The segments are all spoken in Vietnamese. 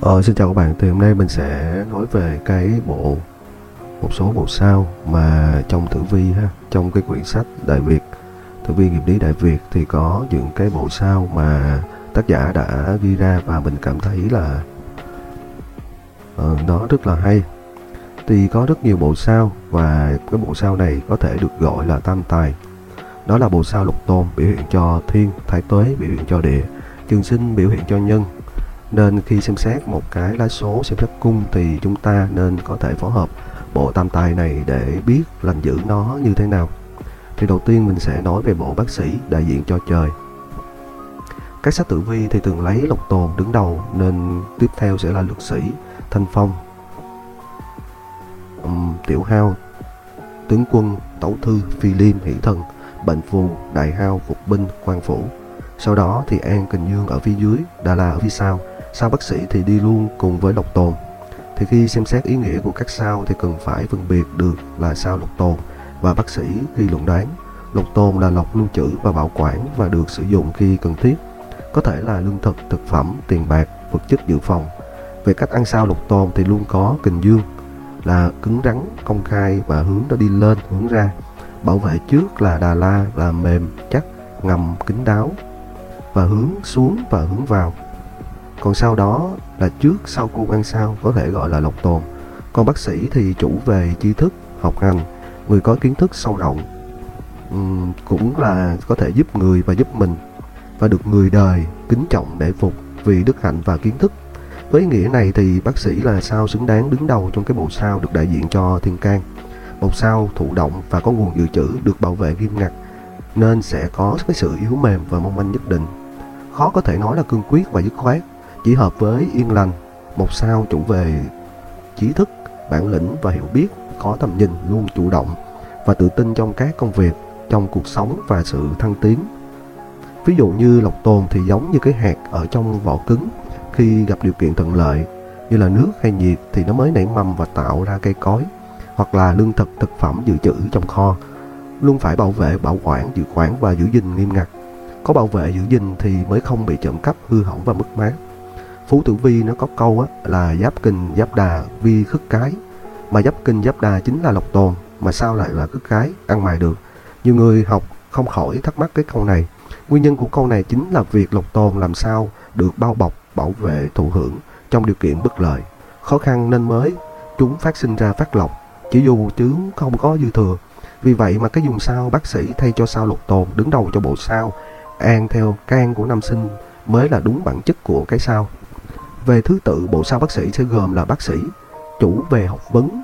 Ờ, xin chào các bạn, thì hôm nay mình sẽ nói về cái bộ một số bộ sao mà trong tử vi ha, trong cái quyển sách Đại Việt, tử vi nghiệp lý Đại Việt thì có những cái bộ sao mà tác giả đã ghi ra và mình cảm thấy là uh, nó rất là hay. Thì có rất nhiều bộ sao và cái bộ sao này có thể được gọi là tam tài. Đó là bộ sao lục tôn biểu hiện cho thiên, thái tuế biểu hiện cho địa, trường sinh biểu hiện cho nhân, nên khi xem xét một cái lá số xem xét cung thì chúng ta nên có thể phối hợp bộ tam tài này để biết lành giữ nó như thế nào. Thì đầu tiên mình sẽ nói về bộ bác sĩ đại diện cho trời. Các sách tử vi thì thường lấy lộc tồn đứng đầu nên tiếp theo sẽ là luật sĩ, thanh phong, um, tiểu hao, tướng quân, tấu thư, phi liêm, hỷ thần, bệnh phù, đại hao, phục binh, quan phủ. Sau đó thì An Kình Dương ở phía dưới, Đà La ở phía sau, sao bác sĩ thì đi luôn cùng với độc tồn. Thì khi xem xét ý nghĩa của các sao thì cần phải phân biệt được là sao lục tồn và bác sĩ khi luận đoán. lục tồn là lọc lưu trữ và bảo quản và được sử dụng khi cần thiết. Có thể là lương thực, thực phẩm, tiền bạc, vật chất dự phòng. Về cách ăn sao lục tồn thì luôn có kình dương là cứng rắn, công khai và hướng nó đi lên, hướng ra. Bảo vệ trước là đà la là mềm, chắc, ngầm, kín đáo và hướng xuống và hướng vào còn sau đó là trước sau cung ăn sao có thể gọi là lộc tồn. Còn bác sĩ thì chủ về tri thức học hành người có kiến thức sâu rộng uhm, cũng là có thể giúp người và giúp mình và được người đời kính trọng để phục vì đức hạnh và kiến thức. Với ý nghĩa này thì bác sĩ là sao xứng đáng đứng đầu trong cái bộ sao được đại diện cho thiên can. Một sao thụ động và có nguồn dự trữ được bảo vệ nghiêm ngặt nên sẽ có cái sự yếu mềm và mong manh nhất định. Khó có thể nói là cương quyết và dứt khoát chỉ hợp với yên lành, một sao chủ về trí thức, bản lĩnh và hiểu biết, có tầm nhìn luôn chủ động và tự tin trong các công việc, trong cuộc sống và sự thăng tiến. Ví dụ như lộc tồn thì giống như cái hạt ở trong vỏ cứng khi gặp điều kiện thuận lợi, như là nước hay nhiệt thì nó mới nảy mầm và tạo ra cây cối, hoặc là lương thực thực phẩm dự trữ trong kho, luôn phải bảo vệ, bảo quản, dự quản và giữ gìn nghiêm ngặt. Có bảo vệ, giữ gìn thì mới không bị trộm cắp, hư hỏng và mất mát. Phú Tử Vi nó có câu á, là giáp kinh giáp đà vi khất cái. Mà giáp kinh giáp đà chính là lộc tồn mà sao lại là khất cái? Ăn mài được. Nhiều người học không khỏi thắc mắc cái câu này. Nguyên nhân của câu này chính là việc lộc tồn làm sao được bao bọc bảo vệ thụ hưởng trong điều kiện bất lợi. Khó khăn nên mới chúng phát sinh ra phát lộc chỉ dù chứ không có dư thừa. Vì vậy mà cái dùng sao bác sĩ thay cho sao lục tồn đứng đầu cho bộ sao an theo can của năm sinh mới là đúng bản chất của cái sao về thứ tự, bộ sao bác sĩ sẽ gồm là bác sĩ, chủ về học vấn,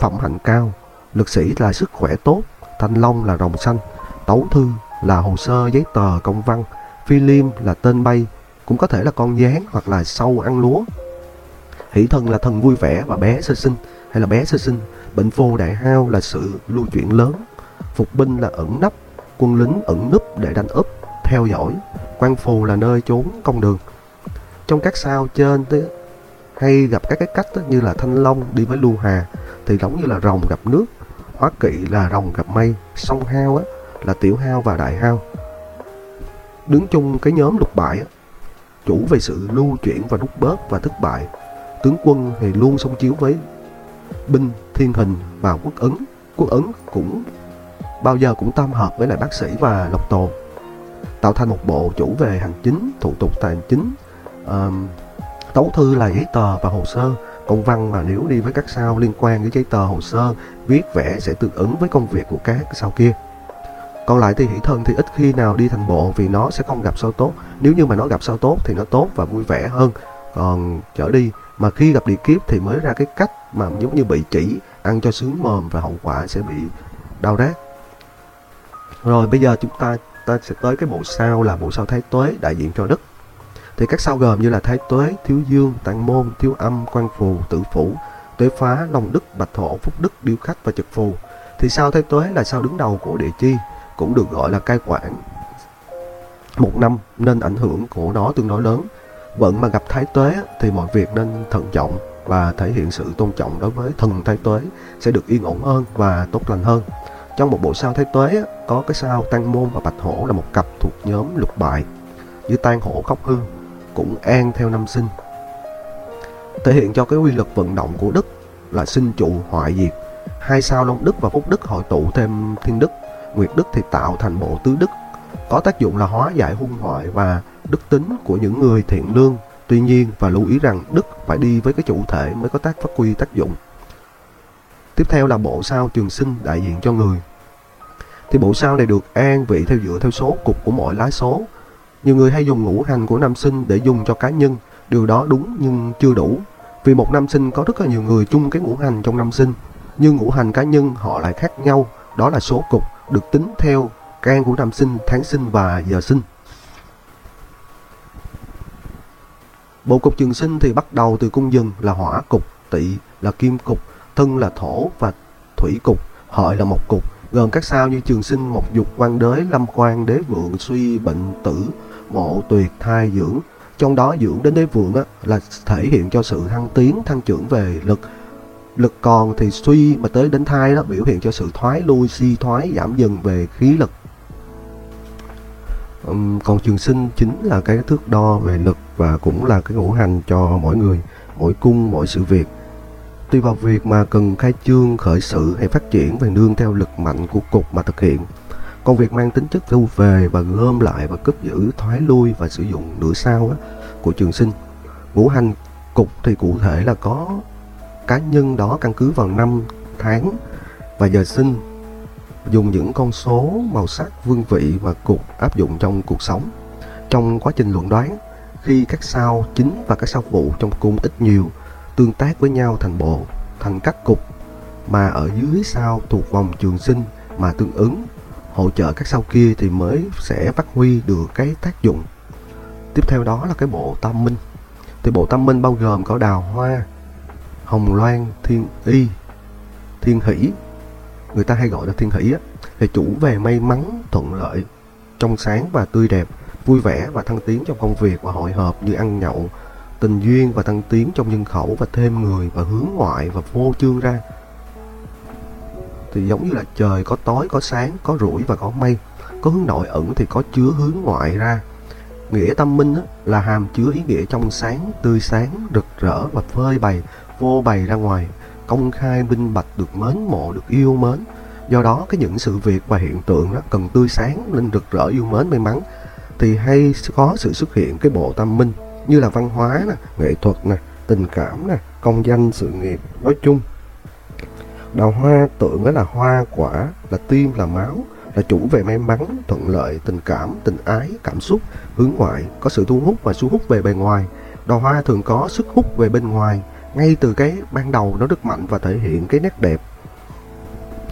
phẩm hạnh cao, lực sĩ là sức khỏe tốt, thanh long là rồng xanh, tấu thư là hồ sơ giấy tờ công văn, phi liêm là tên bay, cũng có thể là con gián hoặc là sâu ăn lúa. Hỷ thần là thần vui vẻ và bé sơ sinh hay là bé sơ sinh, bệnh phô đại hao là sự lưu chuyển lớn, phục binh là ẩn nấp, quân lính ẩn núp để đánh úp, theo dõi, quan phù là nơi trốn công đường trong các sao trên tới hay gặp các cái cách đó, như là thanh long đi với lưu hà thì giống như là rồng gặp nước. Hóa kỵ là rồng gặp mây sông hao á là tiểu hao và đại hao. Đứng chung cái nhóm lục bại á, chủ về sự lưu chuyển và rút bớt và thất bại. Tướng quân thì luôn song chiếu với binh thiên hình và quốc ấn. Quốc ấn cũng bao giờ cũng tam hợp với lại bác sĩ và lộc tồn. Tạo thành một bộ chủ về hành chính thủ tục tài chính um, tấu thư là giấy tờ và hồ sơ. Công văn mà nếu đi với các sao liên quan với giấy tờ hồ sơ viết vẽ sẽ tương ứng với công việc của các sao kia. Còn lại thì hỷ thân thì ít khi nào đi thành bộ vì nó sẽ không gặp sao tốt. Nếu như mà nó gặp sao tốt thì nó tốt và vui vẻ hơn. Còn trở đi mà khi gặp địa kiếp thì mới ra cái cách mà giống như bị chỉ ăn cho sướng mồm và hậu quả sẽ bị đau rát. Rồi bây giờ chúng ta ta sẽ tới cái bộ sao là bộ sao thái tuế đại diện cho đất thì các sao gồm như là thái tuế, thiếu dương, tạng môn, thiếu âm, quan phù, tử phủ, tuế phá, long đức, bạch thổ, phúc đức, điêu khách và trực phù. Thì sao thái tuế là sao đứng đầu của địa chi, cũng được gọi là cai quản. Một năm nên ảnh hưởng của nó tương đối lớn. Vận mà gặp thái tuế thì mọi việc nên thận trọng và thể hiện sự tôn trọng đối với thần thái tuế sẽ được yên ổn hơn và tốt lành hơn. Trong một bộ sao thái tuế có cái sao tăng môn và bạch hổ là một cặp thuộc nhóm lục bại như tan hổ khóc hư cũng an theo năm sinh. Thể hiện cho cái quy luật vận động của đức là sinh trụ hoại diệt. Hai sao long đức và phúc đức hội tụ thêm thiên đức, nguyệt đức thì tạo thành bộ tứ đức. Có tác dụng là hóa giải hung hoại và đức tính của những người thiện lương. Tuy nhiên và lưu ý rằng đức phải đi với cái chủ thể mới có tác phát huy tác dụng. Tiếp theo là bộ sao trường sinh đại diện cho người. Thì bộ sao này được an vị theo dựa theo số cục của mỗi lá số nhiều người hay dùng ngũ hành của năm sinh để dùng cho cá nhân. Điều đó đúng nhưng chưa đủ. Vì một năm sinh có rất là nhiều người chung cái ngũ hành trong năm sinh nhưng ngũ hành cá nhân họ lại khác nhau. Đó là số cục được tính theo can của năm sinh tháng sinh và giờ sinh. Bộ cục trường sinh thì bắt đầu từ cung dừng là hỏa cục tỵ là kim cục thân là thổ và thủy cục hợi là một cục. Gồm các sao như trường sinh mộc dục quan đế, lâm quan đế vượng suy bệnh tử mộ tuyệt thai dưỡng. Trong đó dưỡng đến đế vượng á, là thể hiện cho sự thăng tiến thăng trưởng về lực. Lực còn thì suy mà tới đến thai đó biểu hiện cho sự thoái lui suy thoái giảm dần về khí lực. Um, còn trường sinh chính là cái thước đo về lực và cũng là cái ngũ hành cho mỗi người mỗi cung mỗi sự việc. Tùy vào việc mà cần khai trương khởi sự hay phát triển về nương theo lực mạnh của cục mà thực hiện công việc mang tính chất thu về và gom lại và cất giữ thoái lui và sử dụng nửa sao á, của trường sinh. Ngũ hành cục thì cụ thể là có cá nhân đó căn cứ vào năm tháng và giờ sinh dùng những con số màu sắc vương vị và cục áp dụng trong cuộc sống. Trong quá trình luận đoán khi các sao chính và các sao phụ trong cung ít nhiều tương tác với nhau thành bộ thành các cục mà ở dưới sao thuộc vòng trường sinh mà tương ứng hỗ trợ các sau kia thì mới sẽ phát huy được cái tác dụng. Tiếp theo đó là cái bộ tam minh. Thì bộ tam minh bao gồm có đào hoa, hồng loan, thiên y, thiên hỷ. Người ta hay gọi là thiên hỷ á. Thì chủ về may mắn, thuận lợi, trong sáng và tươi đẹp, vui vẻ và thăng tiến trong công việc và hội họp như ăn nhậu, tình duyên và thăng tiến trong nhân khẩu và thêm người và hướng ngoại và vô chương ra thì giống như là trời có tối, có sáng, có rủi và có mây. Có hướng nội ẩn thì có chứa hướng ngoại ra. Nghĩa tâm minh là hàm chứa ý nghĩa trong sáng, tươi sáng, rực rỡ và phơi bày vô bày ra ngoài, công khai, minh bạch, được mến mộ, được yêu mến. Do đó, cái những sự việc và hiện tượng đó cần tươi sáng nên rực rỡ yêu mến may mắn, thì hay có sự xuất hiện cái bộ tâm minh như là văn hóa nè, nghệ thuật nè, tình cảm nè, công danh, sự nghiệp, nói chung đào hoa, tượng đó là hoa, quả, là tim, là máu, là chủ về may mắn, thuận lợi, tình cảm, tình ái, cảm xúc, hướng ngoại, có sự thu hút và thu hút về bề ngoài. Đào hoa thường có sức hút về bên ngoài, ngay từ cái ban đầu nó rất mạnh và thể hiện cái nét đẹp.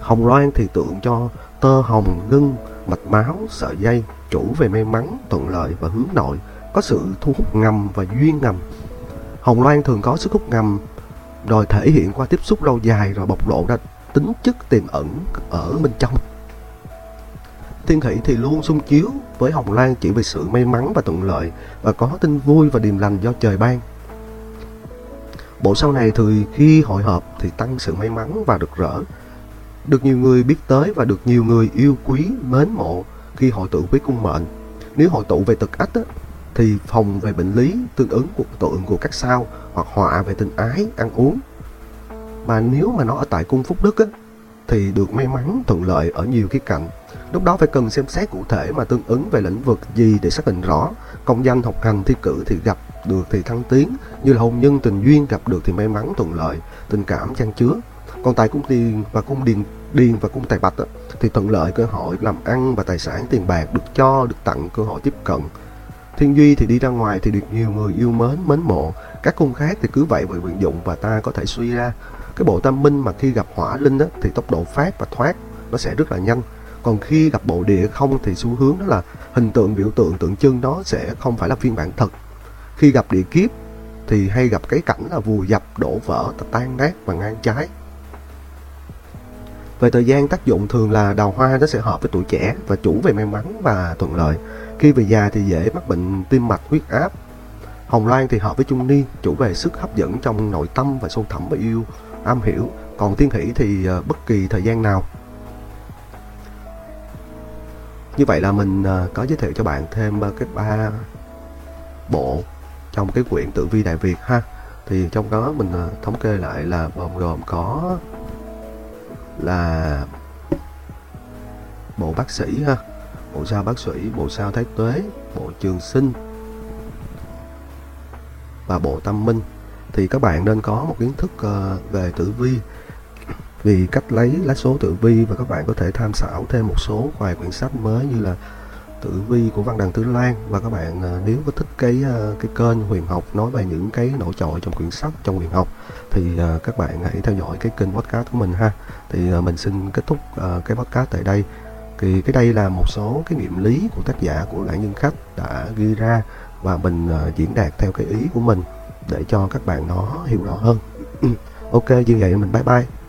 Hồng loan thì tượng cho tơ hồng ngưng mạch máu, sợi dây, chủ về may mắn, thuận lợi và hướng nội, có sự thu hút ngầm và duyên ngầm. Hồng loan thường có sức hút ngầm rồi thể hiện qua tiếp xúc lâu dài rồi bộc lộ ra tính chất tiềm ẩn ở bên trong. Thiên Khỉ thì luôn xung chiếu với hồng loan chỉ vì sự may mắn và thuận lợi và có tin vui và điềm lành do trời ban. Bộ sau này thì khi hội họp thì tăng sự may mắn và rực rỡ. Được nhiều người biết tới và được nhiều người yêu quý mến mộ khi hội tụ với cung mệnh. Nếu hội tụ về thực ách á, thì phòng về bệnh lý tương ứng của tượng của các sao hoặc họa về tình ái ăn uống. Mà nếu mà nó ở tại cung phúc đức á, thì được may mắn thuận lợi ở nhiều khía cạnh. Lúc đó phải cần xem xét cụ thể mà tương ứng về lĩnh vực gì để xác định rõ. Công danh học hành thi cử thì gặp được thì thăng tiến. Như là hôn nhân tình duyên gặp được thì may mắn thuận lợi tình cảm chan chứa. Còn tại cung tiền và cung điền điền và cung tài bạch á, thì thuận lợi cơ hội làm ăn và tài sản tiền bạc được cho được tặng cơ hội tiếp cận thiên duy thì đi ra ngoài thì được nhiều người yêu mến mến mộ. Các cung khác thì cứ vậy bị vận dụng và ta có thể suy ra. Cái bộ tam minh mà khi gặp hỏa linh á, thì tốc độ phát và thoát nó sẽ rất là nhanh. Còn khi gặp bộ địa không thì xu hướng đó là hình tượng biểu tượng tượng trưng nó sẽ không phải là phiên bản thật. Khi gặp địa kiếp thì hay gặp cái cảnh là vùi dập đổ vỡ tan nát và ngang trái. Về thời gian tác dụng thường là đào hoa nó sẽ hợp với tuổi trẻ và chủ về may mắn và thuận lợi khi về già thì dễ mắc bệnh tim mạch, huyết áp. Hồng loan thì hợp với trung niên, chủ về sức hấp dẫn trong nội tâm và sâu thẳm và yêu, am hiểu. Còn thiên hỷ thì ờ, bất kỳ thời gian nào. Như vậy là mình ờ, có giới thiệu cho bạn thêm ờ, cái ba bộ trong cái quyển Tử vi đại việt ha. Thì trong đó mình thống kê lại là gồm gồm có là bộ bác sĩ ha bộ sao bác sĩ, bộ sao thái tuế, bộ trường sinh và bộ tâm minh. Thì các bạn nên có một kiến thức ờ, về tử vi. Vì cách lấy lá số tử vi và các bạn có thể tham khảo thêm một số vài quyển sách mới như là tử vi của văn đằng tứ lan. Và các bạn ờ, nếu có thích cái ờ, cái kênh huyền học nói về những cái nổi trội trong quyển sách, trong huyền học, thì các bạn hãy theo dõi cái kênh podcast của mình ha. Thì mình xin kết thúc cái podcast tại đây thì cái đây là một số cái nghiệm lý của tác giả của đại nhân khách đã ghi ra và mình uh, diễn đạt theo cái ý của mình để cho các bạn nó hiểu rõ hơn. Ok như vậy mình bye bye.